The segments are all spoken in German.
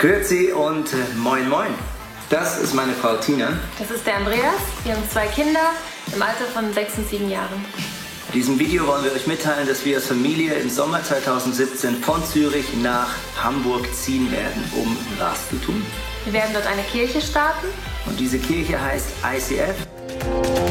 Grüezi und moin moin. Das ist meine Frau Tina. Das ist der Andreas. Wir haben zwei Kinder im Alter von sechs und sieben Jahren. In diesem Video wollen wir euch mitteilen, dass wir als Familie im Sommer 2017 von Zürich nach Hamburg ziehen werden, um was zu tun. Wir werden dort eine Kirche starten. Und diese Kirche heißt ICF.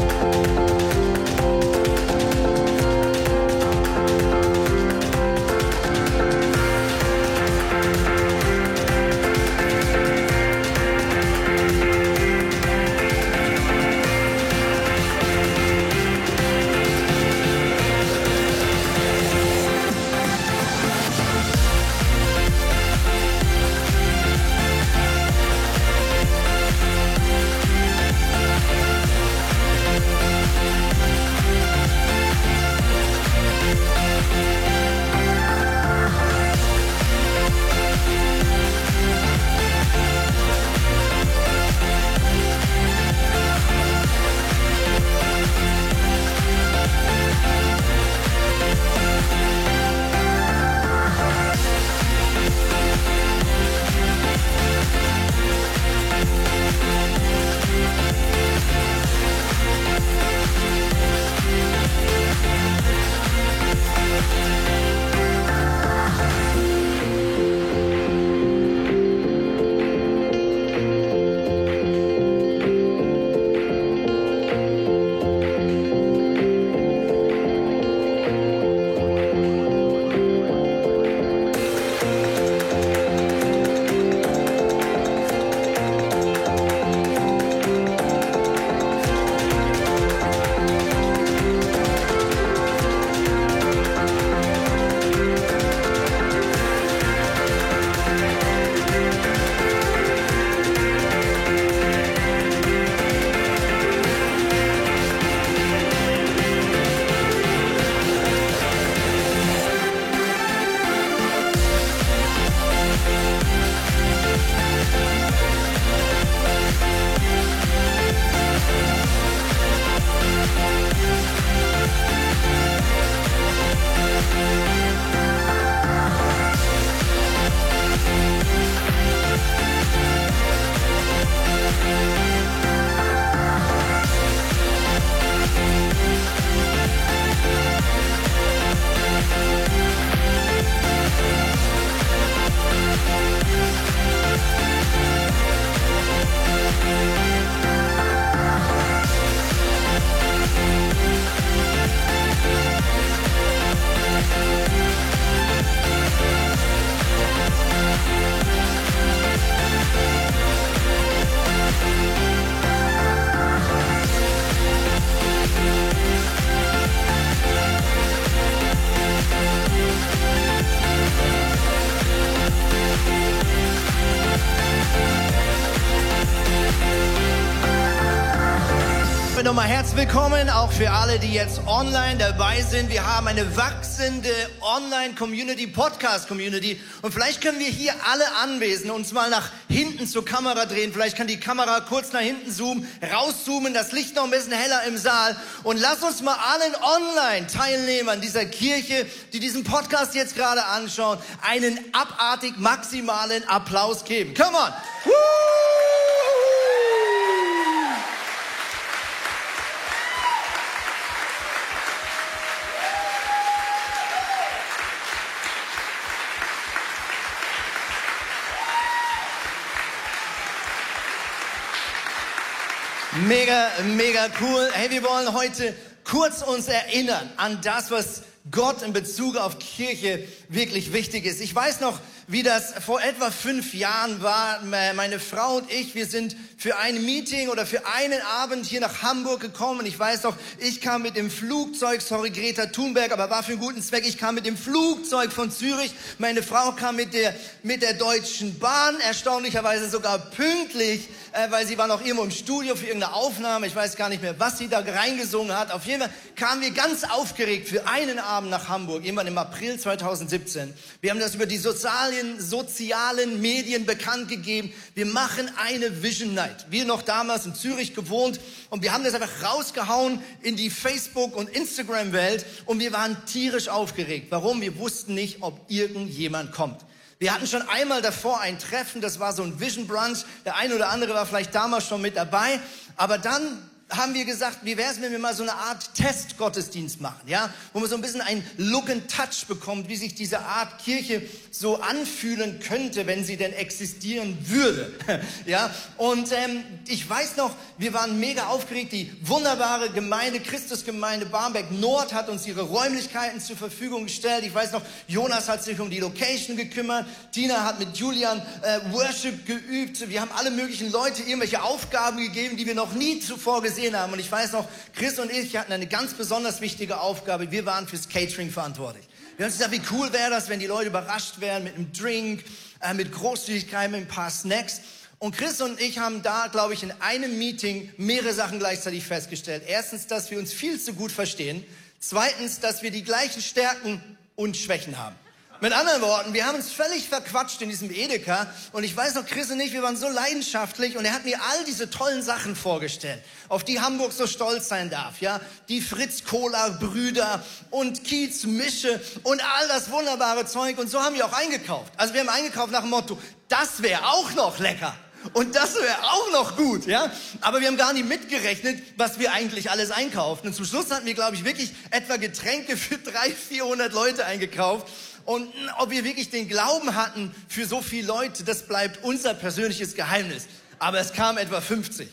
Für alle, die jetzt online dabei sind. Wir haben eine wachsende Online-Community, Podcast-Community. Und vielleicht können wir hier alle Anwesenden uns mal nach hinten zur Kamera drehen. Vielleicht kann die Kamera kurz nach hinten zoomen, rauszoomen, das Licht noch ein bisschen heller im Saal. Und lass uns mal allen Online-Teilnehmern dieser Kirche, die diesen Podcast jetzt gerade anschauen, einen abartig maximalen Applaus geben. Come on! Woo! Mega, mega cool. Hey, wir wollen heute kurz uns erinnern an das, was Gott in Bezug auf Kirche wirklich wichtig ist. Ich weiß noch, wie das vor etwa fünf Jahren war. Meine Frau und ich, wir sind für ein Meeting oder für einen Abend hier nach Hamburg gekommen. Ich weiß noch, ich kam mit dem Flugzeug, sorry Greta Thunberg, aber war für einen guten Zweck. Ich kam mit dem Flugzeug von Zürich. Meine Frau kam mit der, mit der Deutschen Bahn, erstaunlicherweise sogar pünktlich, äh, weil sie war noch irgendwo im Studio für irgendeine Aufnahme. Ich weiß gar nicht mehr, was sie da reingesungen hat. Auf jeden Fall kamen wir ganz aufgeregt für einen Abend nach Hamburg, irgendwann im April 2017. Wir haben das über die sozialen neuen sozialen Medien bekannt gegeben, wir machen eine Vision Night. Wir noch damals in Zürich gewohnt und wir haben das einfach rausgehauen in die Facebook- und Instagram-Welt und wir waren tierisch aufgeregt. Warum? Wir wussten nicht, ob irgendjemand kommt. Wir hatten schon einmal davor ein Treffen, das war so ein Vision Brunch. Der eine oder andere war vielleicht damals schon mit dabei. Aber dann haben wir gesagt, wie wäre es, wenn wir mal so eine Art Testgottesdienst machen, ja, wo man so ein bisschen einen Look and Touch bekommt, wie sich diese Art Kirche so anfühlen könnte, wenn sie denn existieren würde, ja. Und ähm, ich weiß noch, wir waren mega aufgeregt. Die wunderbare Gemeinde, Christusgemeinde Barmbek Nord hat uns ihre Räumlichkeiten zur Verfügung gestellt. Ich weiß noch, Jonas hat sich um die Location gekümmert, Tina hat mit Julian äh, Worship geübt. Wir haben alle möglichen Leute irgendwelche Aufgaben gegeben, die wir noch nie zuvor gesehen gesehen haben. Und ich weiß noch, Chris und ich hatten eine ganz besonders wichtige Aufgabe. Wir waren fürs Catering verantwortlich. Wir haben uns gesagt, wie cool wäre das, wenn die Leute überrascht wären mit einem Drink, äh, mit Großzügigkeit, mit ein paar Snacks. Und Chris und ich haben da, glaube ich, in einem Meeting mehrere Sachen gleichzeitig festgestellt. Erstens, dass wir uns viel zu gut verstehen. Zweitens, dass wir die gleichen Stärken und Schwächen haben. Mit anderen Worten, wir haben uns völlig verquatscht in diesem Edeka und ich weiß noch, Chris und ich, wir waren so leidenschaftlich und er hat mir all diese tollen Sachen vorgestellt, auf die Hamburg so stolz sein darf, ja? Die Fritz Cola Brüder und Kiez Mische und all das wunderbare Zeug und so haben wir auch eingekauft. Also wir haben eingekauft nach dem Motto, das wäre auch noch lecker. Und das wäre auch noch gut, ja? Aber wir haben gar nicht mitgerechnet, was wir eigentlich alles einkaufen. Und zum Schluss hatten wir, glaube ich, wirklich etwa Getränke für 300, 400 Leute eingekauft. Und ob wir wirklich den Glauben hatten für so viele Leute, das bleibt unser persönliches Geheimnis. Aber es kam etwa 50.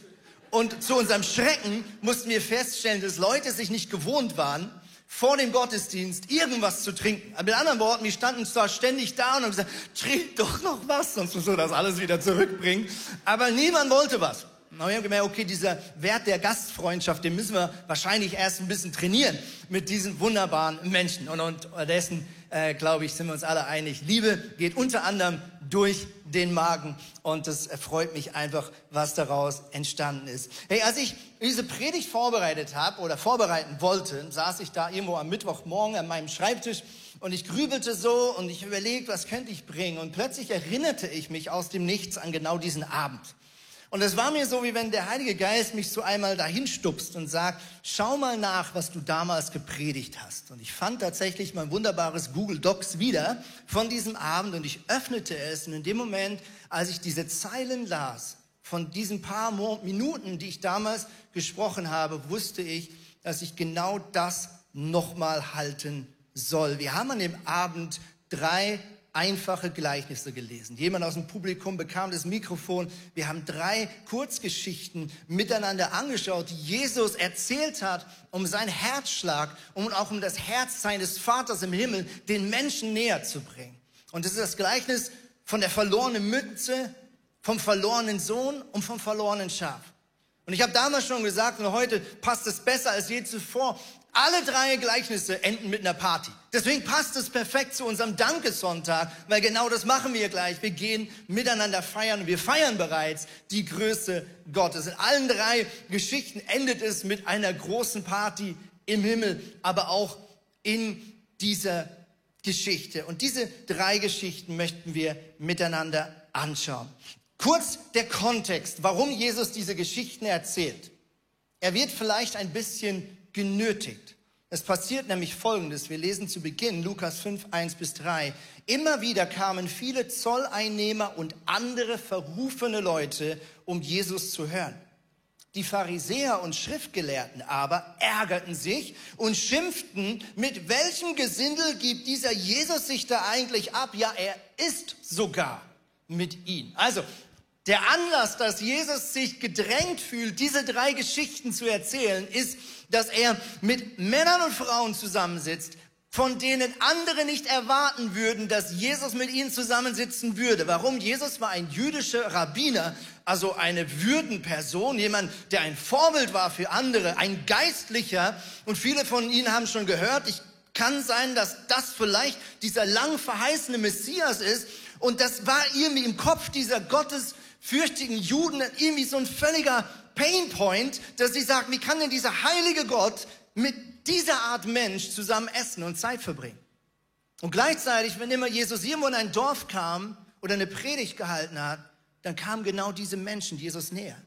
Und zu unserem Schrecken mussten wir feststellen, dass Leute sich nicht gewohnt waren, vor dem Gottesdienst irgendwas zu trinken. Mit anderen Worten, wir standen zwar ständig da und haben gesagt, trink doch noch was, sonst müssen wir das alles wieder zurückbringen. Aber niemand wollte was. Und wir haben gemerkt, okay, dieser Wert der Gastfreundschaft, den müssen wir wahrscheinlich erst ein bisschen trainieren mit diesen wunderbaren Menschen. Und, und dessen äh, glaube ich, sind wir uns alle einig. Liebe geht unter anderem durch den Magen und es freut mich einfach, was daraus entstanden ist. Hey, als ich diese Predigt vorbereitet habe oder vorbereiten wollte, saß ich da irgendwo am Mittwochmorgen an meinem Schreibtisch und ich grübelte so und ich überlegte, was könnte ich bringen und plötzlich erinnerte ich mich aus dem Nichts an genau diesen Abend. Und es war mir so, wie wenn der Heilige Geist mich so einmal dahin stupst und sagt, schau mal nach, was du damals gepredigt hast. Und ich fand tatsächlich mein wunderbares Google Docs wieder von diesem Abend und ich öffnete es. Und in dem Moment, als ich diese Zeilen las, von diesen paar Minuten, die ich damals gesprochen habe, wusste ich, dass ich genau das nochmal halten soll. Wir haben an dem Abend drei einfache Gleichnisse gelesen. Jemand aus dem Publikum bekam das Mikrofon. Wir haben drei Kurzgeschichten miteinander angeschaut, die Jesus erzählt hat, um seinen Herzschlag und auch um das Herz seines Vaters im Himmel den Menschen näher zu bringen. Und das ist das Gleichnis von der verlorenen Mütze, vom verlorenen Sohn und vom verlorenen Schaf. Und ich habe damals schon gesagt, und heute passt es besser als je zuvor, alle drei Gleichnisse enden mit einer Party. Deswegen passt es perfekt zu unserem Dankesonntag, weil genau das machen wir gleich. Wir gehen miteinander feiern und wir feiern bereits die Größe Gottes. In allen drei Geschichten endet es mit einer großen Party im Himmel, aber auch in dieser Geschichte. Und diese drei Geschichten möchten wir miteinander anschauen. Kurz der Kontext, warum Jesus diese Geschichten erzählt. Er wird vielleicht ein bisschen genötigt. Es passiert nämlich Folgendes. Wir lesen zu Beginn Lukas 5, 1 bis 3. Immer wieder kamen viele Zolleinnehmer und andere verrufene Leute, um Jesus zu hören. Die Pharisäer und Schriftgelehrten aber ärgerten sich und schimpften, mit welchem Gesindel gibt dieser Jesus sich da eigentlich ab? Ja, er ist sogar mit ihnen. Also, der Anlass, dass Jesus sich gedrängt fühlt, diese drei Geschichten zu erzählen, ist, dass er mit Männern und Frauen zusammensitzt, von denen andere nicht erwarten würden, dass Jesus mit ihnen zusammensitzen würde. Warum? Jesus war ein jüdischer Rabbiner, also eine Würdenperson, jemand, der ein Vorbild war für andere, ein Geistlicher. Und viele von Ihnen haben schon gehört, ich kann sein, dass das vielleicht dieser lang verheißene Messias ist. Und das war irgendwie im Kopf dieser gottesfürchtigen Juden irgendwie so ein völliger Painpoint, dass sie sagen, wie kann denn dieser heilige Gott mit dieser Art Mensch zusammen essen und Zeit verbringen? Und gleichzeitig, wenn immer Jesus irgendwo in ein Dorf kam oder eine Predigt gehalten hat, dann kamen genau diese Menschen Jesus näher.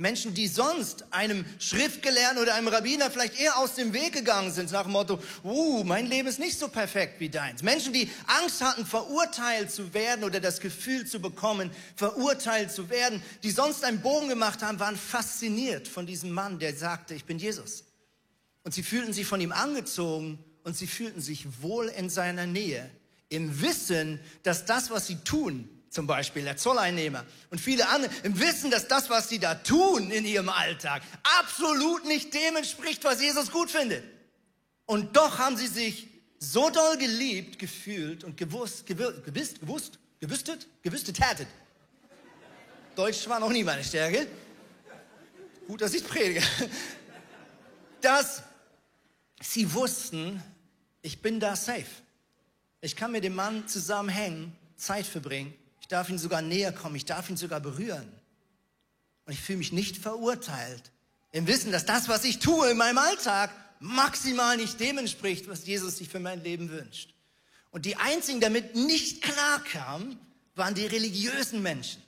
Menschen, die sonst einem Schriftgelehrten oder einem Rabbiner vielleicht eher aus dem Weg gegangen sind, nach dem Motto, uh, mein Leben ist nicht so perfekt wie deins. Menschen, die Angst hatten, verurteilt zu werden oder das Gefühl zu bekommen, verurteilt zu werden, die sonst einen Bogen gemacht haben, waren fasziniert von diesem Mann, der sagte, ich bin Jesus. Und sie fühlten sich von ihm angezogen und sie fühlten sich wohl in seiner Nähe, im Wissen, dass das, was sie tun, zum Beispiel der Zolleinnehmer und viele andere, Wissen, dass das, was sie da tun in ihrem Alltag, absolut nicht dem entspricht, was Jesus gut findet. Und doch haben sie sich so doll geliebt, gefühlt und gewusst, gewusst, gewusst, gewüsstet, gewüsstet hättet. Deutsch war noch nie meine Stärke. Gut, dass ich predige. Dass sie wussten, ich bin da safe. Ich kann mit dem Mann zusammenhängen, Zeit verbringen ich darf ihn sogar näher kommen. Ich darf ihn sogar berühren. Und ich fühle mich nicht verurteilt. Im Wissen, dass das, was ich tue in meinem Alltag, maximal nicht dem entspricht, was Jesus sich für mein Leben wünscht. Und die einzigen, damit nicht klar kamen, waren die religiösen Menschen.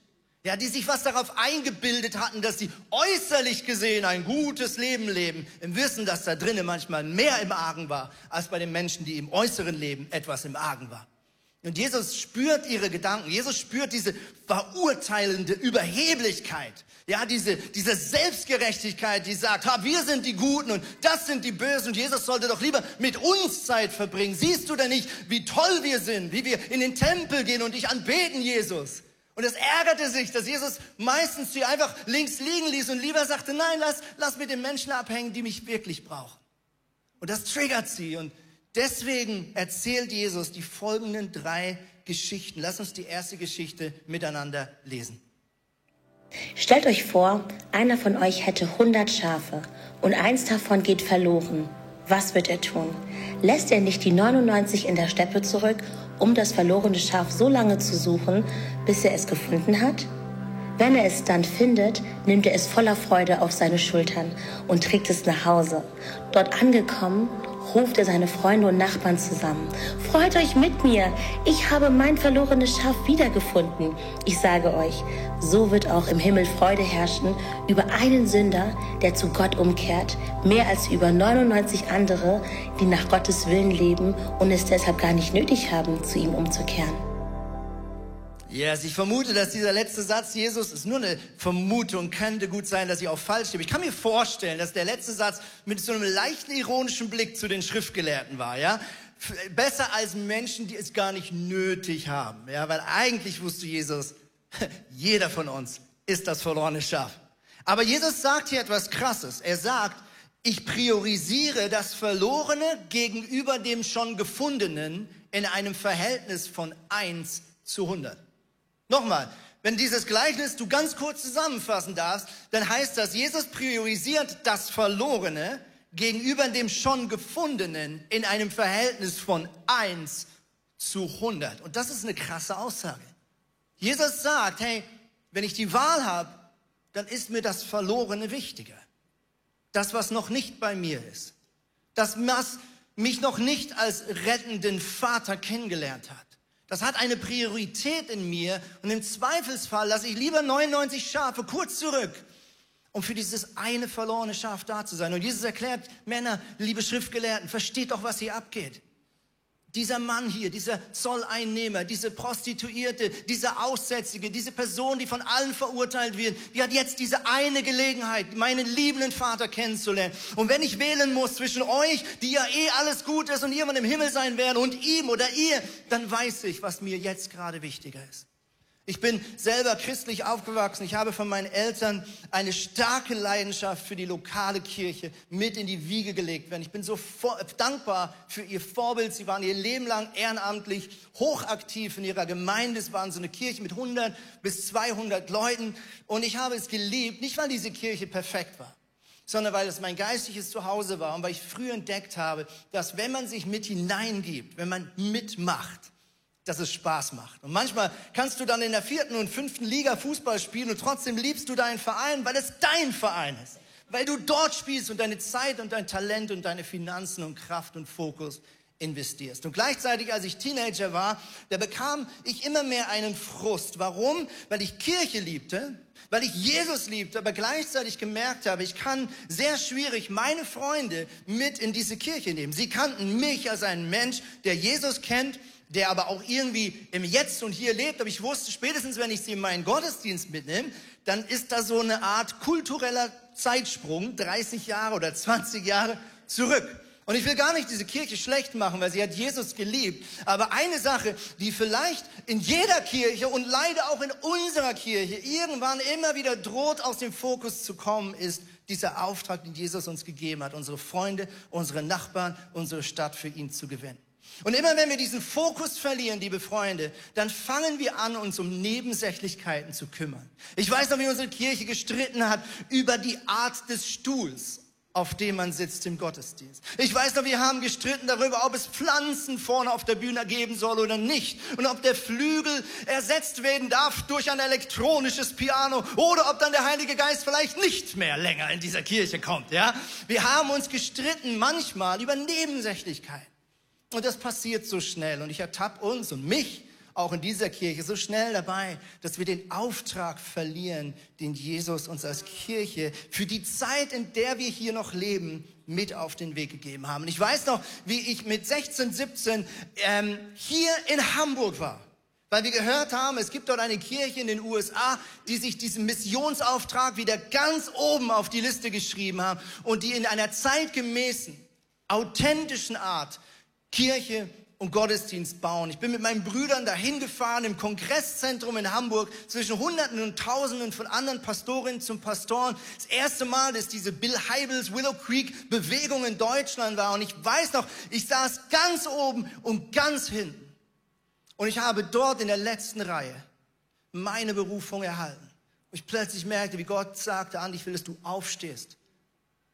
Ja, die sich was darauf eingebildet hatten, dass sie äußerlich gesehen ein gutes Leben leben, im Wissen, dass da drinnen manchmal mehr im Argen war, als bei den Menschen, die im äußeren Leben etwas im Argen war. Und Jesus spürt ihre Gedanken. Jesus spürt diese verurteilende Überheblichkeit. Ja, diese, diese Selbstgerechtigkeit, die sagt, ha, wir sind die Guten und das sind die Bösen und Jesus sollte doch lieber mit uns Zeit verbringen. Siehst du denn nicht, wie toll wir sind, wie wir in den Tempel gehen und dich anbeten, Jesus? Und es ärgerte sich, dass Jesus meistens sie einfach links liegen ließ und lieber sagte, nein, lass, lass mit den Menschen abhängen, die mich wirklich brauchen. Und das triggert sie und Deswegen erzählt Jesus die folgenden drei Geschichten. Lass uns die erste Geschichte miteinander lesen. Stellt euch vor, einer von euch hätte 100 Schafe und eins davon geht verloren. Was wird er tun? Lässt er nicht die 99 in der Steppe zurück, um das verlorene Schaf so lange zu suchen, bis er es gefunden hat? Wenn er es dann findet, nimmt er es voller Freude auf seine Schultern und trägt es nach Hause. Dort angekommen, ruft er seine Freunde und Nachbarn zusammen. Freut euch mit mir, ich habe mein verlorenes Schaf wiedergefunden. Ich sage euch, so wird auch im Himmel Freude herrschen über einen Sünder, der zu Gott umkehrt, mehr als über 99 andere, die nach Gottes Willen leben und es deshalb gar nicht nötig haben, zu ihm umzukehren. Yes, ich vermute, dass dieser letzte Satz Jesus ist nur eine Vermutung, könnte gut sein, dass ich auch falsch bin. Ich kann mir vorstellen, dass der letzte Satz mit so einem leichten ironischen Blick zu den Schriftgelehrten war, ja? Besser als Menschen, die es gar nicht nötig haben, ja? Weil eigentlich wusste Jesus, jeder von uns ist das verlorene Schaf. Aber Jesus sagt hier etwas Krasses. Er sagt, ich priorisiere das Verlorene gegenüber dem schon Gefundenen in einem Verhältnis von eins zu hundert. Nochmal, wenn dieses Gleichnis du ganz kurz zusammenfassen darfst, dann heißt das, Jesus priorisiert das Verlorene gegenüber dem schon Gefundenen in einem Verhältnis von 1 zu 100. Und das ist eine krasse Aussage. Jesus sagt, hey, wenn ich die Wahl habe, dann ist mir das Verlorene wichtiger. Das, was noch nicht bei mir ist. Das, was mich noch nicht als rettenden Vater kennengelernt hat. Das hat eine Priorität in mir und im Zweifelsfall lasse ich lieber 99 Schafe kurz zurück, um für dieses eine verlorene Schaf da zu sein. Und Jesus erklärt, Männer, liebe Schriftgelehrten, versteht doch, was hier abgeht. Dieser Mann hier, dieser Zolleinnehmer, diese Prostituierte, dieser Aussätzige, diese Person, die von allen verurteilt wird, die hat jetzt diese eine Gelegenheit, meinen liebenden Vater kennenzulernen. Und wenn ich wählen muss zwischen euch, die ja eh alles gut ist und irgendwann im Himmel sein werden, und ihm oder ihr, dann weiß ich, was mir jetzt gerade wichtiger ist. Ich bin selber christlich aufgewachsen. Ich habe von meinen Eltern eine starke Leidenschaft für die lokale Kirche mit in die Wiege gelegt werden. Ich bin so dankbar für ihr Vorbild. Sie waren ihr Leben lang ehrenamtlich hochaktiv in ihrer Gemeinde. Es waren so eine Kirche mit 100 bis 200 Leuten. Und ich habe es geliebt, nicht weil diese Kirche perfekt war, sondern weil es mein geistliches Zuhause war und weil ich früh entdeckt habe, dass wenn man sich mit hineingibt, wenn man mitmacht, dass es Spaß macht. Und manchmal kannst du dann in der vierten und fünften Liga Fußball spielen und trotzdem liebst du deinen Verein, weil es dein Verein ist. Weil du dort spielst und deine Zeit und dein Talent und deine Finanzen und Kraft und Fokus investierst. Und gleichzeitig, als ich Teenager war, da bekam ich immer mehr einen Frust. Warum? Weil ich Kirche liebte, weil ich Jesus liebte, aber gleichzeitig gemerkt habe, ich kann sehr schwierig meine Freunde mit in diese Kirche nehmen. Sie kannten mich als einen Mensch, der Jesus kennt, der aber auch irgendwie im Jetzt und Hier lebt. Aber ich wusste, spätestens wenn ich sie in meinen Gottesdienst mitnehme, dann ist da so eine Art kultureller Zeitsprung, 30 Jahre oder 20 Jahre zurück. Und ich will gar nicht diese Kirche schlecht machen, weil sie hat Jesus geliebt. Aber eine Sache, die vielleicht in jeder Kirche und leider auch in unserer Kirche irgendwann immer wieder droht, aus dem Fokus zu kommen, ist dieser Auftrag, den Jesus uns gegeben hat, unsere Freunde, unsere Nachbarn, unsere Stadt für ihn zu gewinnen. Und immer wenn wir diesen Fokus verlieren, liebe Freunde, dann fangen wir an, uns um Nebensächlichkeiten zu kümmern. Ich weiß noch, wie unsere Kirche gestritten hat über die Art des Stuhls auf dem man sitzt im Gottesdienst. Ich weiß noch, wir haben gestritten darüber, ob es Pflanzen vorne auf der Bühne geben soll oder nicht und ob der Flügel ersetzt werden darf durch ein elektronisches Piano oder ob dann der Heilige Geist vielleicht nicht mehr länger in dieser Kirche kommt, ja? Wir haben uns gestritten manchmal über Nebensächlichkeit. Und das passiert so schnell und ich ertappe uns und mich auch in dieser Kirche so schnell dabei, dass wir den Auftrag verlieren, den Jesus uns als Kirche für die Zeit, in der wir hier noch leben, mit auf den Weg gegeben haben. Und ich weiß noch, wie ich mit 16, 17 ähm, hier in Hamburg war. Weil wir gehört haben, es gibt dort eine Kirche in den USA, die sich diesen Missionsauftrag wieder ganz oben auf die Liste geschrieben haben und die in einer zeitgemäßen, authentischen Art Kirche und Gottesdienst bauen. Ich bin mit meinen Brüdern dahin gefahren im Kongresszentrum in Hamburg zwischen Hunderten und Tausenden von anderen Pastorinnen zum Pastoren. Das erste Mal, dass diese Bill Heibels Willow Creek Bewegung in Deutschland war. Und ich weiß noch, ich saß ganz oben und ganz hinten. Und ich habe dort in der letzten Reihe meine Berufung erhalten. Und ich plötzlich merkte, wie Gott sagte, an, ich will, dass du aufstehst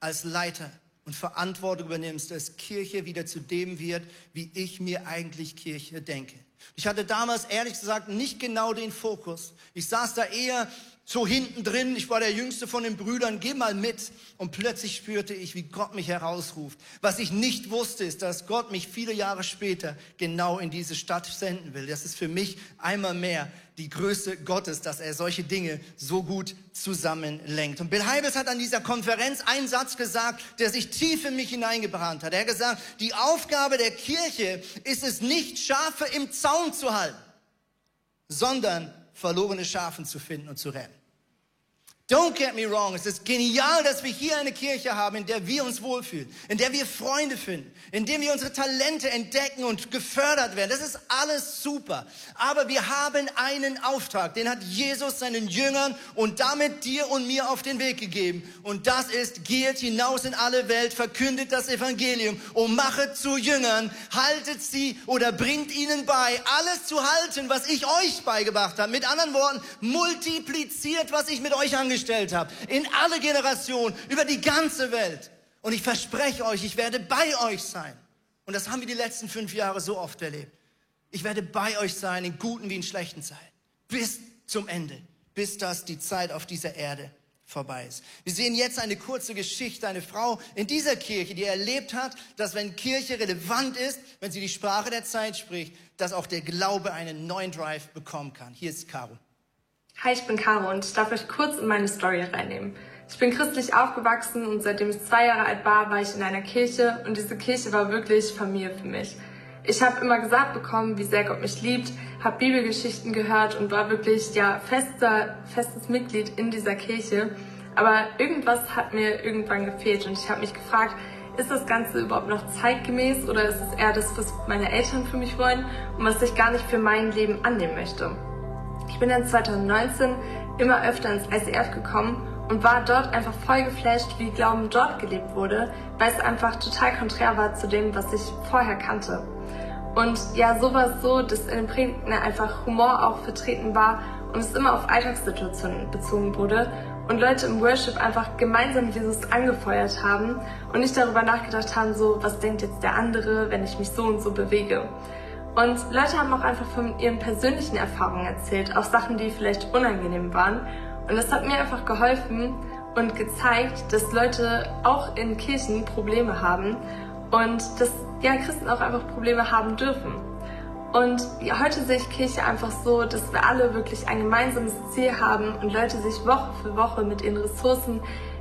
als Leiter und Verantwortung übernimmst, dass Kirche wieder zu dem wird, wie ich mir eigentlich Kirche denke. Ich hatte damals ehrlich gesagt nicht genau den Fokus. Ich saß da eher so hinten drin, ich war der jüngste von den Brüdern, geh mal mit. Und plötzlich spürte ich, wie Gott mich herausruft. Was ich nicht wusste, ist, dass Gott mich viele Jahre später genau in diese Stadt senden will. Das ist für mich einmal mehr die Größe Gottes, dass er solche Dinge so gut zusammenlenkt. Und Bill Heibels hat an dieser Konferenz einen Satz gesagt, der sich tief in mich hineingebrannt hat. Er hat gesagt, die Aufgabe der Kirche ist es nicht, Schafe im Zaun zu halten, sondern verlorene Schafen zu finden und zu retten. Don't get me wrong, es ist genial, dass wir hier eine Kirche haben, in der wir uns wohlfühlen, in der wir Freunde finden, in der wir unsere Talente entdecken und gefördert werden. Das ist alles super. Aber wir haben einen Auftrag, den hat Jesus seinen Jüngern und damit dir und mir auf den Weg gegeben. Und das ist, geht hinaus in alle Welt, verkündet das Evangelium und machet zu Jüngern, haltet sie oder bringt ihnen bei, alles zu halten, was ich euch beigebracht habe. Mit anderen Worten, multipliziert, was ich mit euch angeschaut gestellt habe, in alle Generationen, über die ganze Welt. Und ich verspreche euch, ich werde bei euch sein. Und das haben wir die letzten fünf Jahre so oft erlebt. Ich werde bei euch sein, in guten wie in schlechten Zeiten. Bis zum Ende. Bis das die Zeit auf dieser Erde vorbei ist. Wir sehen jetzt eine kurze Geschichte, eine Frau in dieser Kirche, die erlebt hat, dass wenn Kirche relevant ist, wenn sie die Sprache der Zeit spricht, dass auch der Glaube einen neuen Drive bekommen kann. Hier ist Caro. Hi, ich bin Caro und ich darf euch kurz in meine Story reinnehmen. Ich bin christlich aufgewachsen und seitdem ich zwei Jahre alt war, war ich in einer Kirche und diese Kirche war wirklich Familie für mich. Ich habe immer gesagt bekommen, wie sehr Gott mich liebt, habe Bibelgeschichten gehört und war wirklich ja fester, festes Mitglied in dieser Kirche. Aber irgendwas hat mir irgendwann gefehlt und ich habe mich gefragt, ist das Ganze überhaupt noch zeitgemäß oder ist es eher das, was meine Eltern für mich wollen und was ich gar nicht für mein Leben annehmen möchte? Ich bin dann 2019 immer öfter ins ICF gekommen und war dort einfach voll geflasht, wie Glauben dort gelebt wurde, weil es einfach total konträr war zu dem, was ich vorher kannte. Und ja, so war es so, dass in den Predigten einfach Humor auch vertreten war und es immer auf Alltagssituationen bezogen wurde und Leute im Worship einfach gemeinsam Jesus angefeuert haben und nicht darüber nachgedacht haben, so, was denkt jetzt der andere, wenn ich mich so und so bewege. Und Leute haben auch einfach von ihren persönlichen Erfahrungen erzählt, auch Sachen, die vielleicht unangenehm waren. Und das hat mir einfach geholfen und gezeigt, dass Leute auch in Kirchen Probleme haben und dass ja, Christen auch einfach Probleme haben dürfen. Und ja, heute sehe ich Kirche einfach so, dass wir alle wirklich ein gemeinsames Ziel haben und Leute sich Woche für Woche mit ihren Ressourcen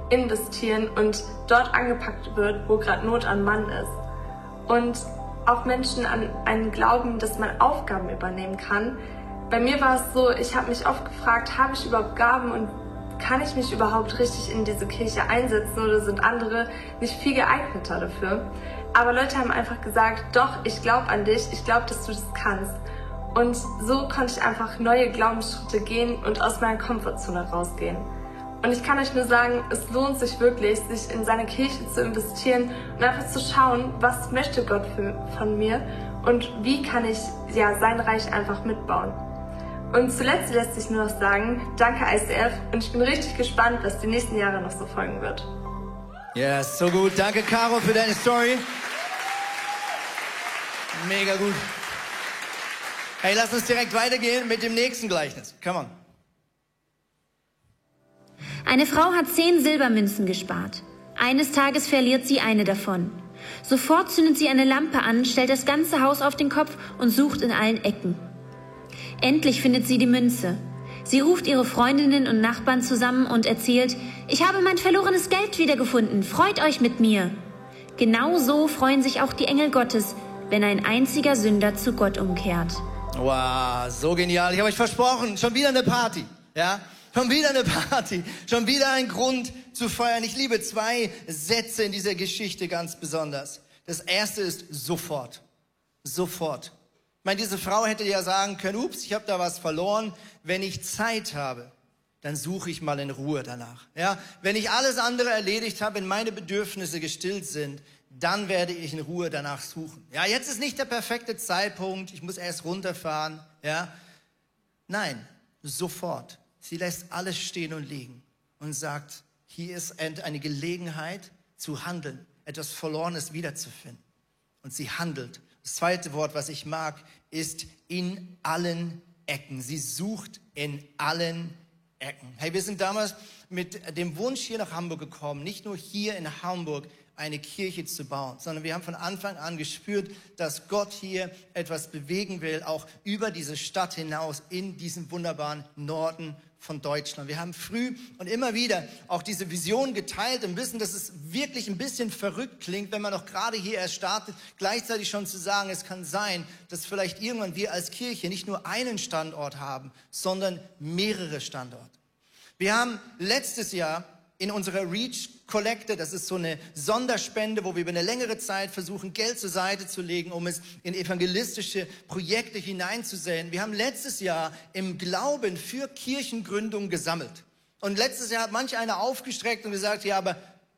investieren und dort angepackt wird, wo gerade Not an Mann ist. Und auch Menschen an einen glauben, dass man Aufgaben übernehmen kann. Bei mir war es so, ich habe mich oft gefragt, habe ich überhaupt Gaben und kann ich mich überhaupt richtig in diese Kirche einsetzen oder sind andere nicht viel geeigneter dafür? Aber Leute haben einfach gesagt, doch, ich glaube an dich, ich glaube, dass du das kannst. Und so konnte ich einfach neue Glaubensschritte gehen und aus meiner Komfortzone rausgehen. Und ich kann euch nur sagen, es lohnt sich wirklich, sich in seine Kirche zu investieren und einfach zu schauen, was möchte Gott für, von mir und wie kann ich ja sein Reich einfach mitbauen. Und zuletzt lässt sich nur noch sagen, danke ICF und ich bin richtig gespannt, was die nächsten Jahre noch so folgen wird. Ja, yes, so gut. Danke, Caro, für deine Story. Mega gut. Hey, lass uns direkt weitergehen mit dem nächsten Gleichnis. Come on. Eine Frau hat zehn Silbermünzen gespart. Eines Tages verliert sie eine davon. Sofort zündet sie eine Lampe an, stellt das ganze Haus auf den Kopf und sucht in allen Ecken. Endlich findet sie die Münze. Sie ruft ihre Freundinnen und Nachbarn zusammen und erzählt, ich habe mein verlorenes Geld wiedergefunden, freut euch mit mir. Genau so freuen sich auch die Engel Gottes, wenn ein einziger Sünder zu Gott umkehrt. Wow, so genial. Ich habe euch versprochen, schon wieder eine Party. Ja, Schon wieder eine Party, schon wieder ein Grund zu feiern. Ich liebe zwei Sätze in dieser Geschichte ganz besonders. Das erste ist sofort. Sofort. Ich meine, diese Frau hätte ja sagen können, ups, ich habe da was verloren. Wenn ich Zeit habe, dann suche ich mal in Ruhe danach. Ja, wenn ich alles andere erledigt habe, wenn meine Bedürfnisse gestillt sind, dann werde ich in Ruhe danach suchen. Ja, jetzt ist nicht der perfekte Zeitpunkt. Ich muss erst runterfahren. Ja, nein, sofort. Sie lässt alles stehen und liegen und sagt, hier ist eine Gelegenheit zu handeln, etwas Verlorenes wiederzufinden. Und sie handelt. Das zweite Wort, was ich mag, ist in allen Ecken. Sie sucht in allen Ecken. Hey, wir sind damals mit dem Wunsch hier nach Hamburg gekommen, nicht nur hier in Hamburg eine Kirche zu bauen, sondern wir haben von Anfang an gespürt, dass Gott hier etwas bewegen will, auch über diese Stadt hinaus in diesem wunderbaren Norden von Deutschland. Wir haben früh und immer wieder auch diese Vision geteilt und wissen, dass es wirklich ein bisschen verrückt klingt, wenn man noch gerade hier erst startet, gleichzeitig schon zu sagen, es kann sein, dass vielleicht irgendwann wir als Kirche nicht nur einen Standort haben, sondern mehrere Standorte. Wir haben letztes Jahr in unserer Reach Kollekte, das ist so eine Sonderspende, wo wir über eine längere Zeit versuchen, Geld zur Seite zu legen, um es in evangelistische Projekte hineinzusehen. Wir haben letztes Jahr im Glauben für Kirchengründung gesammelt. Und letztes Jahr hat manch einer aufgestreckt und gesagt, ja, aber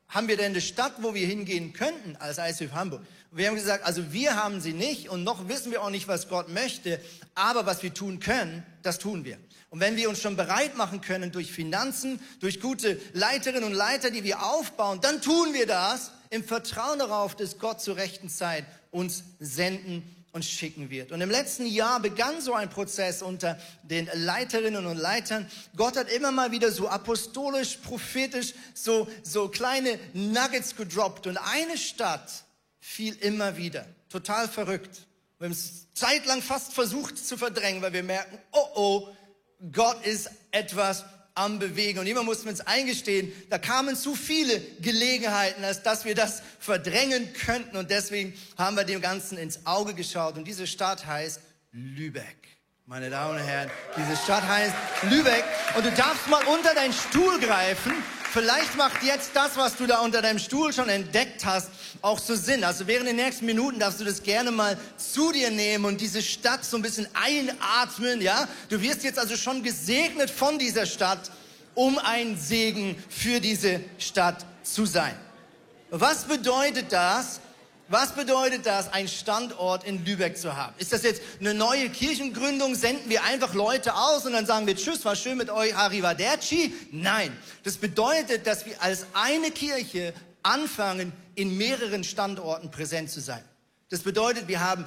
haben wir denn eine Stadt, wo wir hingehen könnten als ICF Hamburg? Wir haben gesagt, also wir haben sie nicht und noch wissen wir auch nicht, was Gott möchte, aber was wir tun können, das tun wir. Und wenn wir uns schon bereit machen können durch Finanzen, durch gute Leiterinnen und Leiter, die wir aufbauen, dann tun wir das im Vertrauen darauf, dass Gott zur rechten Zeit uns senden und schicken wird. Und im letzten Jahr begann so ein Prozess unter den Leiterinnen und Leitern. Gott hat immer mal wieder so apostolisch, prophetisch so, so kleine Nuggets gedroppt. Und eine Stadt fiel immer wieder. Total verrückt. Wir haben es zeitlang fast versucht zu verdrängen, weil wir merken, oh oh, Gott ist etwas am Bewegen. Und immer mussten wir uns eingestehen, da kamen zu viele Gelegenheiten, als dass wir das verdrängen könnten. Und deswegen haben wir dem Ganzen ins Auge geschaut. Und diese Stadt heißt Lübeck. Meine Damen und Herren, diese Stadt heißt Lübeck. Und du darfst mal unter deinen Stuhl greifen Vielleicht macht jetzt das, was du da unter deinem Stuhl schon entdeckt hast, auch so Sinn. Also während den nächsten Minuten darfst du das gerne mal zu dir nehmen und diese Stadt so ein bisschen einatmen, ja? Du wirst jetzt also schon gesegnet von dieser Stadt, um ein Segen für diese Stadt zu sein. Was bedeutet das? Was bedeutet das, einen Standort in Lübeck zu haben? Ist das jetzt eine neue Kirchengründung? Senden wir einfach Leute aus und dann sagen wir Tschüss, war schön mit euch, Arrivederci? Nein, das bedeutet, dass wir als eine Kirche anfangen, in mehreren Standorten präsent zu sein. Das bedeutet, wir haben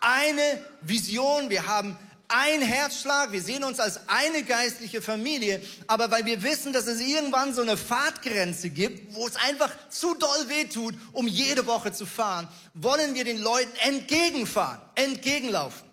eine Vision, wir haben ein Herzschlag, wir sehen uns als eine geistliche Familie, aber weil wir wissen, dass es irgendwann so eine Fahrtgrenze gibt, wo es einfach zu doll wehtut, um jede Woche zu fahren, wollen wir den Leuten entgegenfahren, entgegenlaufen,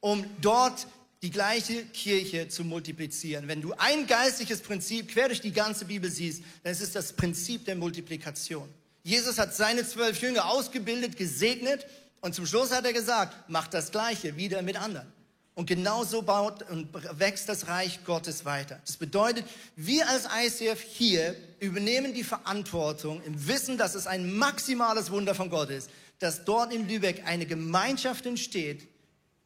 um dort die gleiche Kirche zu multiplizieren. Wenn du ein geistliches Prinzip quer durch die ganze Bibel siehst, dann ist es das Prinzip der Multiplikation. Jesus hat seine zwölf Jünger ausgebildet, gesegnet und zum Schluss hat er gesagt, macht das Gleiche wieder mit anderen. Und genauso baut und wächst das Reich Gottes weiter. Das bedeutet, wir als ICF hier übernehmen die Verantwortung im Wissen, dass es ein maximales Wunder von Gott ist, dass dort in Lübeck eine Gemeinschaft entsteht,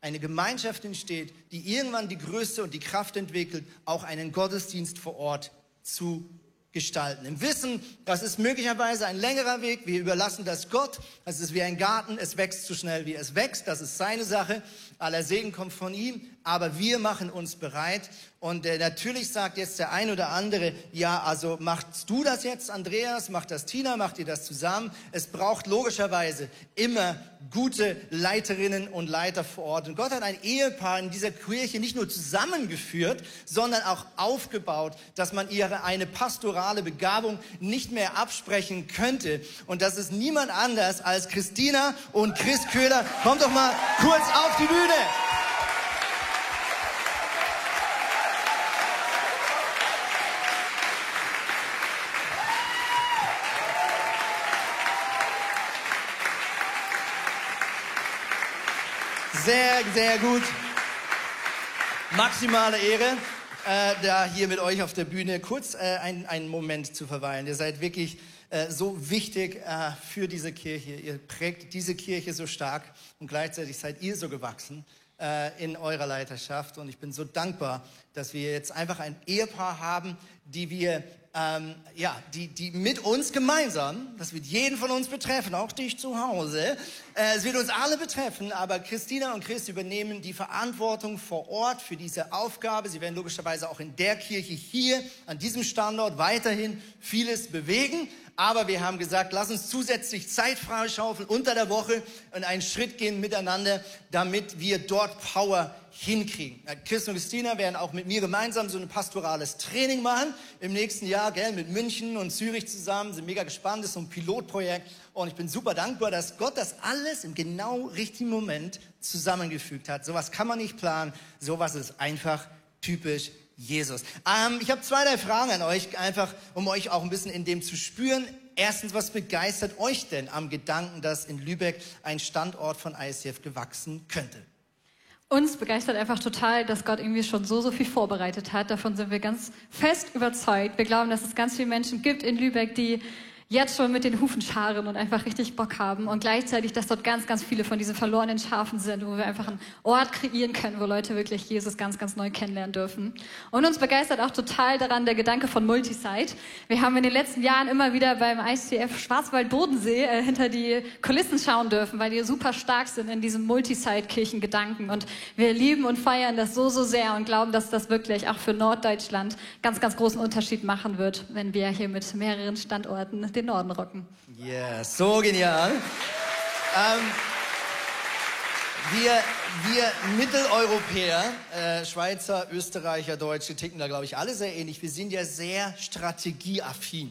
eine Gemeinschaft entsteht, die irgendwann die Größe und die Kraft entwickelt, auch einen Gottesdienst vor Ort zu gestalten. Im Wissen, das ist möglicherweise ein längerer Weg. Wir überlassen das Gott. Das ist wie ein Garten. Es wächst so schnell, wie es wächst. Das ist seine Sache. Aller Segen kommt von ihm. Aber wir machen uns bereit. Und äh, natürlich sagt jetzt der ein oder andere, ja, also machst du das jetzt, Andreas? Macht das Tina? Macht ihr das zusammen? Es braucht logischerweise immer gute Leiterinnen und Leiter vor Ort. Und Gott hat ein Ehepaar in dieser Kirche nicht nur zusammengeführt, sondern auch aufgebaut, dass man ihre eine pastorale Begabung nicht mehr absprechen könnte. Und das ist niemand anders als Christina und Chris Köhler. Kommt doch mal kurz auf die Bühne. Sehr, sehr gut. Maximale Ehre, äh, da hier mit euch auf der Bühne kurz äh, einen, einen Moment zu verweilen. Ihr seid wirklich äh, so wichtig äh, für diese Kirche. Ihr prägt diese Kirche so stark und gleichzeitig seid ihr so gewachsen äh, in eurer Leiterschaft. Und ich bin so dankbar, dass wir jetzt einfach ein Ehepaar haben, die wir ähm, ja, die, die mit uns gemeinsam, das wird jeden von uns betreffen, auch dich zu Hause, es wird uns alle betreffen, aber Christina und Chris übernehmen die Verantwortung vor Ort für diese Aufgabe. Sie werden logischerweise auch in der Kirche hier, an diesem Standort, weiterhin vieles bewegen. Aber wir haben gesagt, lass uns zusätzlich Zeit freischaufeln unter der Woche und einen Schritt gehen miteinander, damit wir dort Power hinkriegen. Chris und Christina werden auch mit mir gemeinsam so ein pastorales Training machen im nächsten Jahr, gell, mit München und Zürich zusammen. Sind mega gespannt, das ist so ein Pilotprojekt und ich bin super dankbar, dass Gott das alles im genau richtigen Moment zusammengefügt hat. Sowas kann man nicht planen, sowas ist einfach typisch Jesus. Ähm, ich habe zwei, drei Fragen an euch, einfach um euch auch ein bisschen in dem zu spüren. Erstens, was begeistert euch denn am Gedanken, dass in Lübeck ein Standort von ICF gewachsen könnte? Uns begeistert einfach total, dass Gott irgendwie schon so, so viel vorbereitet hat. Davon sind wir ganz fest überzeugt. Wir glauben, dass es ganz viele Menschen gibt in Lübeck, die jetzt schon mit den Hufen scharen und einfach richtig Bock haben und gleichzeitig, dass dort ganz, ganz viele von diesen verlorenen Schafen sind, wo wir einfach einen Ort kreieren können, wo Leute wirklich Jesus ganz, ganz neu kennenlernen dürfen. Und uns begeistert auch total daran der Gedanke von Multisite. Wir haben in den letzten Jahren immer wieder beim ICF Schwarzwald-Bodensee äh, hinter die Kulissen schauen dürfen, weil die super stark sind in diesem Multisite-Kirchengedanken und wir lieben und feiern das so, so sehr und glauben, dass das wirklich auch für Norddeutschland ganz, ganz großen Unterschied machen wird, wenn wir hier mit mehreren Standorten den Norden rocken. Yeah, so genial. Ähm, wir, wir Mitteleuropäer, äh, Schweizer, Österreicher, Deutsche, ticken da, glaube ich, alle sehr ähnlich. Wir sind ja sehr strategieaffin.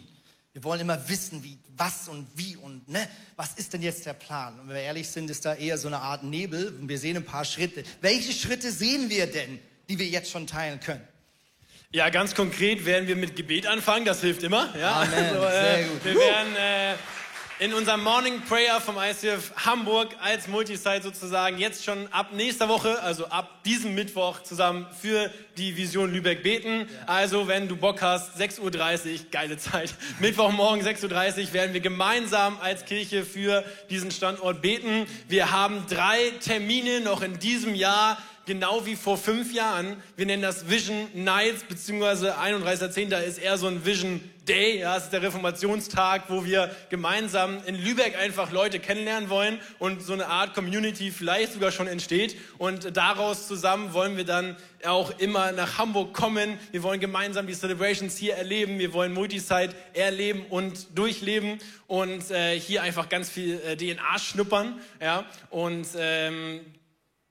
Wir wollen immer wissen, wie, was und wie und ne, was ist denn jetzt der Plan? Und wenn wir ehrlich sind, ist da eher so eine Art Nebel und wir sehen ein paar Schritte. Welche Schritte sehen wir denn, die wir jetzt schon teilen können? Ja, ganz konkret werden wir mit Gebet anfangen, das hilft immer. Ja? Amen. Also, äh, Sehr gut. Wir werden äh, in unserem Morning Prayer vom ICF Hamburg als Multisite sozusagen jetzt schon ab nächster Woche, also ab diesem Mittwoch zusammen für die Vision Lübeck beten. Ja. Also wenn du Bock hast, 6.30 Uhr, geile Zeit, Mittwochmorgen 6.30 Uhr werden wir gemeinsam als Kirche für diesen Standort beten. Wir haben drei Termine noch in diesem Jahr genau wie vor fünf Jahren. Wir nennen das Vision Nights, beziehungsweise 31.10. ist eher so ein Vision Day. Ja, das ist der Reformationstag, wo wir gemeinsam in Lübeck einfach Leute kennenlernen wollen und so eine Art Community vielleicht sogar schon entsteht. Und daraus zusammen wollen wir dann auch immer nach Hamburg kommen. Wir wollen gemeinsam die Celebrations hier erleben. Wir wollen Multisite erleben und durchleben und äh, hier einfach ganz viel äh, DNA schnuppern. Ja, und ähm,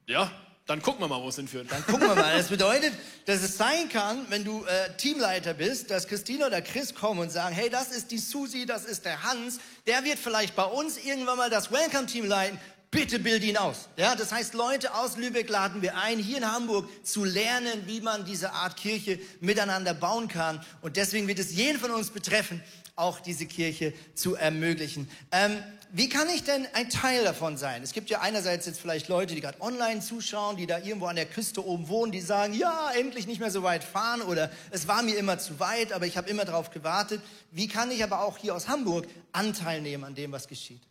ja, dann gucken wir mal, wo es hinführt. Dann gucken wir mal. Das bedeutet, dass es sein kann, wenn du äh, Teamleiter bist, dass Christina oder Chris kommen und sagen, hey, das ist die Susi, das ist der Hans, der wird vielleicht bei uns irgendwann mal das Welcome-Team leiten. Bitte bild ihn aus. Ja, das heißt, Leute aus Lübeck laden wir ein, hier in Hamburg zu lernen, wie man diese Art Kirche miteinander bauen kann. Und deswegen wird es jeden von uns betreffen, auch diese Kirche zu ermöglichen. Ähm, wie kann ich denn ein Teil davon sein? Es gibt ja einerseits jetzt vielleicht Leute, die gerade online zuschauen, die da irgendwo an der Küste oben wohnen, die sagen, ja, endlich nicht mehr so weit fahren oder es war mir immer zu weit, aber ich habe immer darauf gewartet. Wie kann ich aber auch hier aus Hamburg Anteil nehmen an dem, was geschieht?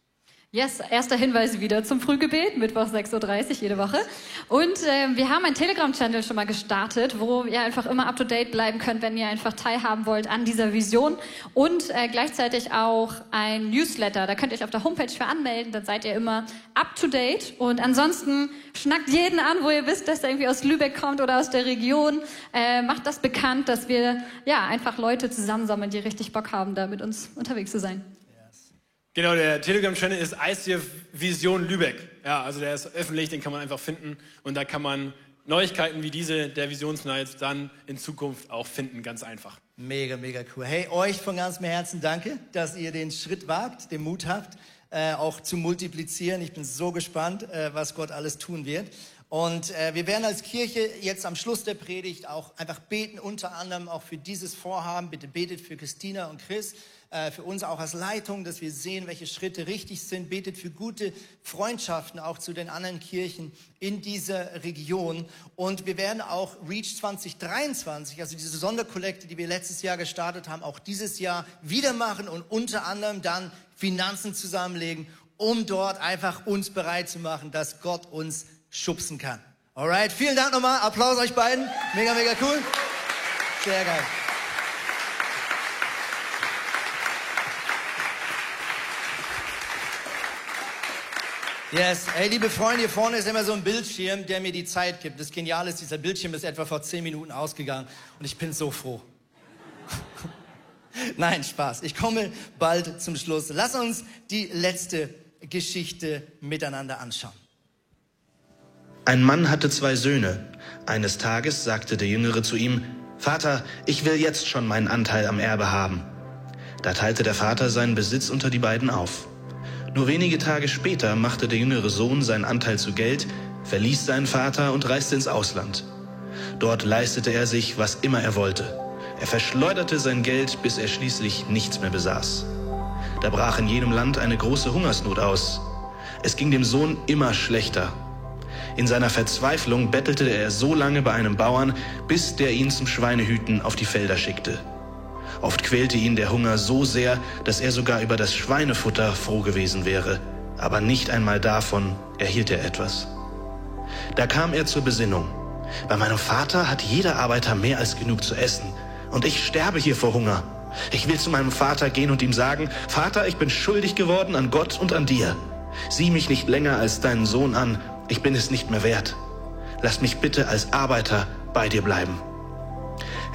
Yes, erster Hinweis wieder zum Frühgebet, Mittwoch 6.30 Uhr jede Woche. Und äh, wir haben einen Telegram-Channel schon mal gestartet, wo ihr einfach immer up-to-date bleiben könnt, wenn ihr einfach teilhaben wollt an dieser Vision. Und äh, gleichzeitig auch ein Newsletter, da könnt ihr euch auf der Homepage für anmelden, dann seid ihr immer up-to-date. Und ansonsten schnackt jeden an, wo ihr wisst, dass er irgendwie aus Lübeck kommt oder aus der Region. Äh, macht das bekannt, dass wir ja einfach Leute zusammensammeln, die richtig Bock haben, da mit uns unterwegs zu sein. Genau, der Telegram-Channel ist ICF Vision Lübeck. Ja, also der ist öffentlich, den kann man einfach finden und da kann man Neuigkeiten wie diese der Visionsnight dann in Zukunft auch finden, ganz einfach. Mega, mega cool. Hey, euch von ganzem Herzen danke, dass ihr den Schritt wagt, den Mut habt, äh, auch zu multiplizieren. Ich bin so gespannt, äh, was Gott alles tun wird. Und äh, wir werden als Kirche jetzt am Schluss der Predigt auch einfach beten, unter anderem auch für dieses Vorhaben. Bitte betet für Christina und Chris äh, für uns auch als Leitung, dass wir sehen, welche Schritte richtig sind. Betet für gute Freundschaften auch zu den anderen Kirchen in dieser Region. Und wir werden auch Reach 2023, also diese Sonderkollekte, die wir letztes Jahr gestartet haben, auch dieses Jahr wieder machen und unter anderem dann Finanzen zusammenlegen, um dort einfach uns bereit zu machen, dass Gott uns schubsen kann. Alright, vielen Dank nochmal. Applaus euch beiden. Mega, mega cool. Sehr geil. Yes. Hey, liebe Freunde, hier vorne ist immer so ein Bildschirm, der mir die Zeit gibt. Das Geniale ist, dieser Bildschirm ist etwa vor zehn Minuten ausgegangen und ich bin so froh. Nein, Spaß. Ich komme bald zum Schluss. Lass uns die letzte Geschichte miteinander anschauen. Ein Mann hatte zwei Söhne. Eines Tages sagte der Jüngere zu ihm, Vater, ich will jetzt schon meinen Anteil am Erbe haben. Da teilte der Vater seinen Besitz unter die beiden auf. Nur wenige Tage später machte der jüngere Sohn seinen Anteil zu Geld, verließ seinen Vater und reiste ins Ausland. Dort leistete er sich, was immer er wollte. Er verschleuderte sein Geld, bis er schließlich nichts mehr besaß. Da brach in jedem Land eine große Hungersnot aus. Es ging dem Sohn immer schlechter. In seiner Verzweiflung bettelte er so lange bei einem Bauern, bis der ihn zum Schweinehüten auf die Felder schickte. Oft quälte ihn der Hunger so sehr, dass er sogar über das Schweinefutter froh gewesen wäre. Aber nicht einmal davon erhielt er etwas. Da kam er zur Besinnung. Bei meinem Vater hat jeder Arbeiter mehr als genug zu essen. Und ich sterbe hier vor Hunger. Ich will zu meinem Vater gehen und ihm sagen, Vater, ich bin schuldig geworden an Gott und an dir. Sieh mich nicht länger als deinen Sohn an, ich bin es nicht mehr wert. Lass mich bitte als Arbeiter bei dir bleiben.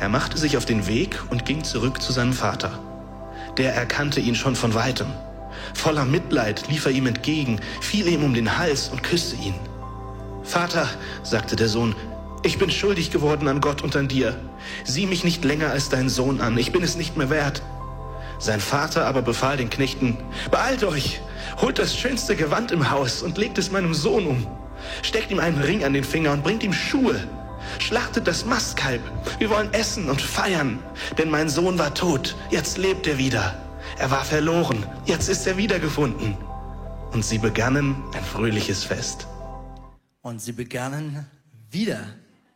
Er machte sich auf den Weg und ging zurück zu seinem Vater. Der erkannte ihn schon von weitem. Voller Mitleid lief er ihm entgegen, fiel ihm um den Hals und küsste ihn. Vater, sagte der Sohn, ich bin schuldig geworden an Gott und an dir. Sieh mich nicht länger als deinen Sohn an, ich bin es nicht mehr wert. Sein Vater aber befahl den Knechten, beeilt euch, holt das schönste Gewand im Haus und legt es meinem Sohn um. Steckt ihm einen Ring an den Finger und bringt ihm Schuhe. Schlachtet das Mastkalb. Wir wollen essen und feiern. Denn mein Sohn war tot, jetzt lebt er wieder. Er war verloren, jetzt ist er wiedergefunden. Und sie begannen ein fröhliches Fest. Und sie begannen wieder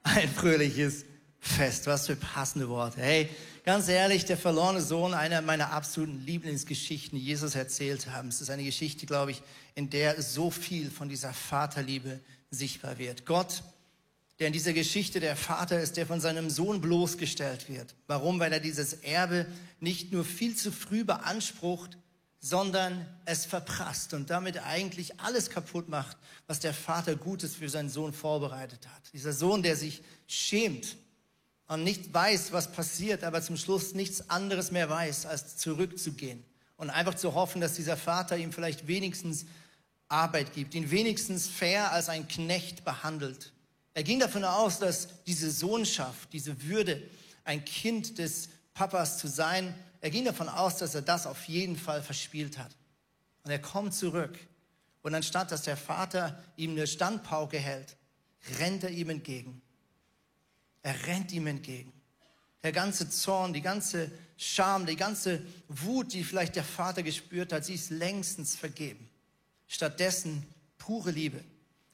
ein fröhliches Fest. Was für passende Worte. Hey, ganz ehrlich, der verlorene Sohn, einer meiner absoluten Lieblingsgeschichten, die Jesus erzählt haben. Es ist eine Geschichte, glaube ich, in der so viel von dieser Vaterliebe sichtbar wird. Gott der in dieser Geschichte der Vater ist, der von seinem Sohn bloßgestellt wird. Warum? Weil er dieses Erbe nicht nur viel zu früh beansprucht, sondern es verprasst und damit eigentlich alles kaputt macht, was der Vater Gutes für seinen Sohn vorbereitet hat. Dieser Sohn, der sich schämt und nicht weiß, was passiert, aber zum Schluss nichts anderes mehr weiß, als zurückzugehen und einfach zu hoffen, dass dieser Vater ihm vielleicht wenigstens Arbeit gibt, ihn wenigstens fair als ein Knecht behandelt Er ging davon aus, dass diese Sohnschaft, diese Würde, ein Kind des Papas zu sein, er ging davon aus, dass er das auf jeden Fall verspielt hat. Und er kommt zurück. Und anstatt dass der Vater ihm eine Standpauke hält, rennt er ihm entgegen. Er rennt ihm entgegen. Der ganze Zorn, die ganze Scham, die ganze Wut, die vielleicht der Vater gespürt hat, sie ist längstens vergeben. Stattdessen pure Liebe.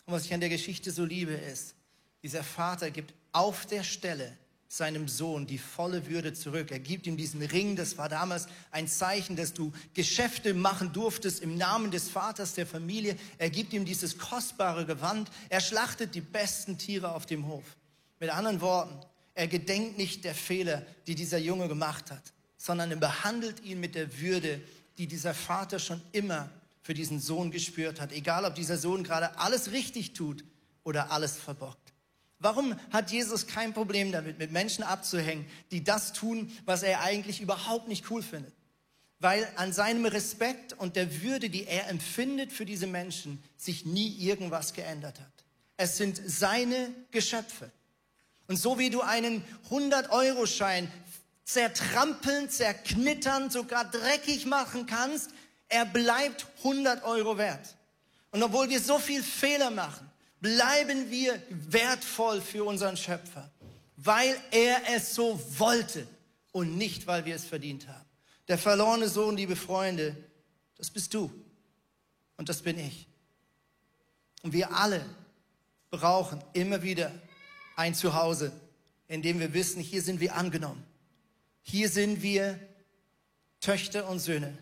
Und was ich an der Geschichte so liebe, ist, dieser Vater gibt auf der Stelle seinem Sohn die volle Würde zurück. Er gibt ihm diesen Ring, das war damals ein Zeichen, dass du Geschäfte machen durftest im Namen des Vaters der Familie. Er gibt ihm dieses kostbare Gewand. Er schlachtet die besten Tiere auf dem Hof. Mit anderen Worten, er gedenkt nicht der Fehler, die dieser Junge gemacht hat, sondern er behandelt ihn mit der Würde, die dieser Vater schon immer für diesen Sohn gespürt hat. Egal, ob dieser Sohn gerade alles richtig tut oder alles verbockt. Warum hat Jesus kein Problem damit, mit Menschen abzuhängen, die das tun, was er eigentlich überhaupt nicht cool findet? Weil an seinem Respekt und der Würde, die er empfindet für diese Menschen, sich nie irgendwas geändert hat. Es sind seine Geschöpfe. Und so wie du einen 100-Euro-Schein zertrampeln, zerknittern, sogar dreckig machen kannst, er bleibt 100 Euro wert. Und obwohl wir so viel Fehler machen, bleiben wir wertvoll für unseren Schöpfer, weil er es so wollte und nicht, weil wir es verdient haben. Der verlorene Sohn, liebe Freunde, das bist du und das bin ich. Und wir alle brauchen immer wieder ein Zuhause, in dem wir wissen, hier sind wir angenommen. Hier sind wir Töchter und Söhne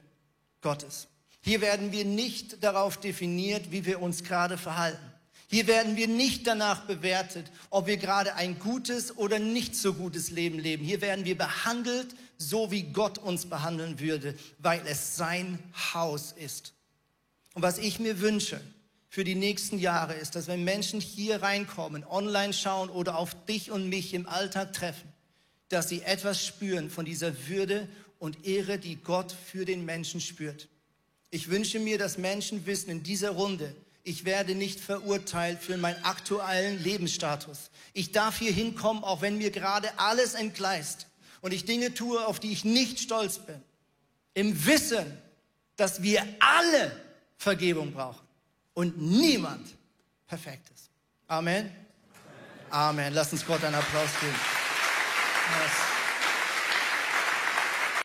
Gottes. Hier werden wir nicht darauf definiert, wie wir uns gerade verhalten. Hier werden wir nicht danach bewertet, ob wir gerade ein gutes oder nicht so gutes Leben leben. Hier werden wir behandelt, so wie Gott uns behandeln würde, weil es sein Haus ist. Und was ich mir wünsche für die nächsten Jahre ist, dass wenn Menschen hier reinkommen, online schauen oder auf dich und mich im Alltag treffen, dass sie etwas spüren von dieser Würde und Ehre, die Gott für den Menschen spürt. Ich wünsche mir, dass Menschen wissen in dieser Runde, ich werde nicht verurteilt für meinen aktuellen Lebensstatus. Ich darf hier hinkommen, auch wenn mir gerade alles entgleist und ich Dinge tue, auf die ich nicht stolz bin. Im Wissen, dass wir alle Vergebung brauchen und niemand perfekt ist. Amen. Amen. Lass uns Gott einen Applaus geben. Yes.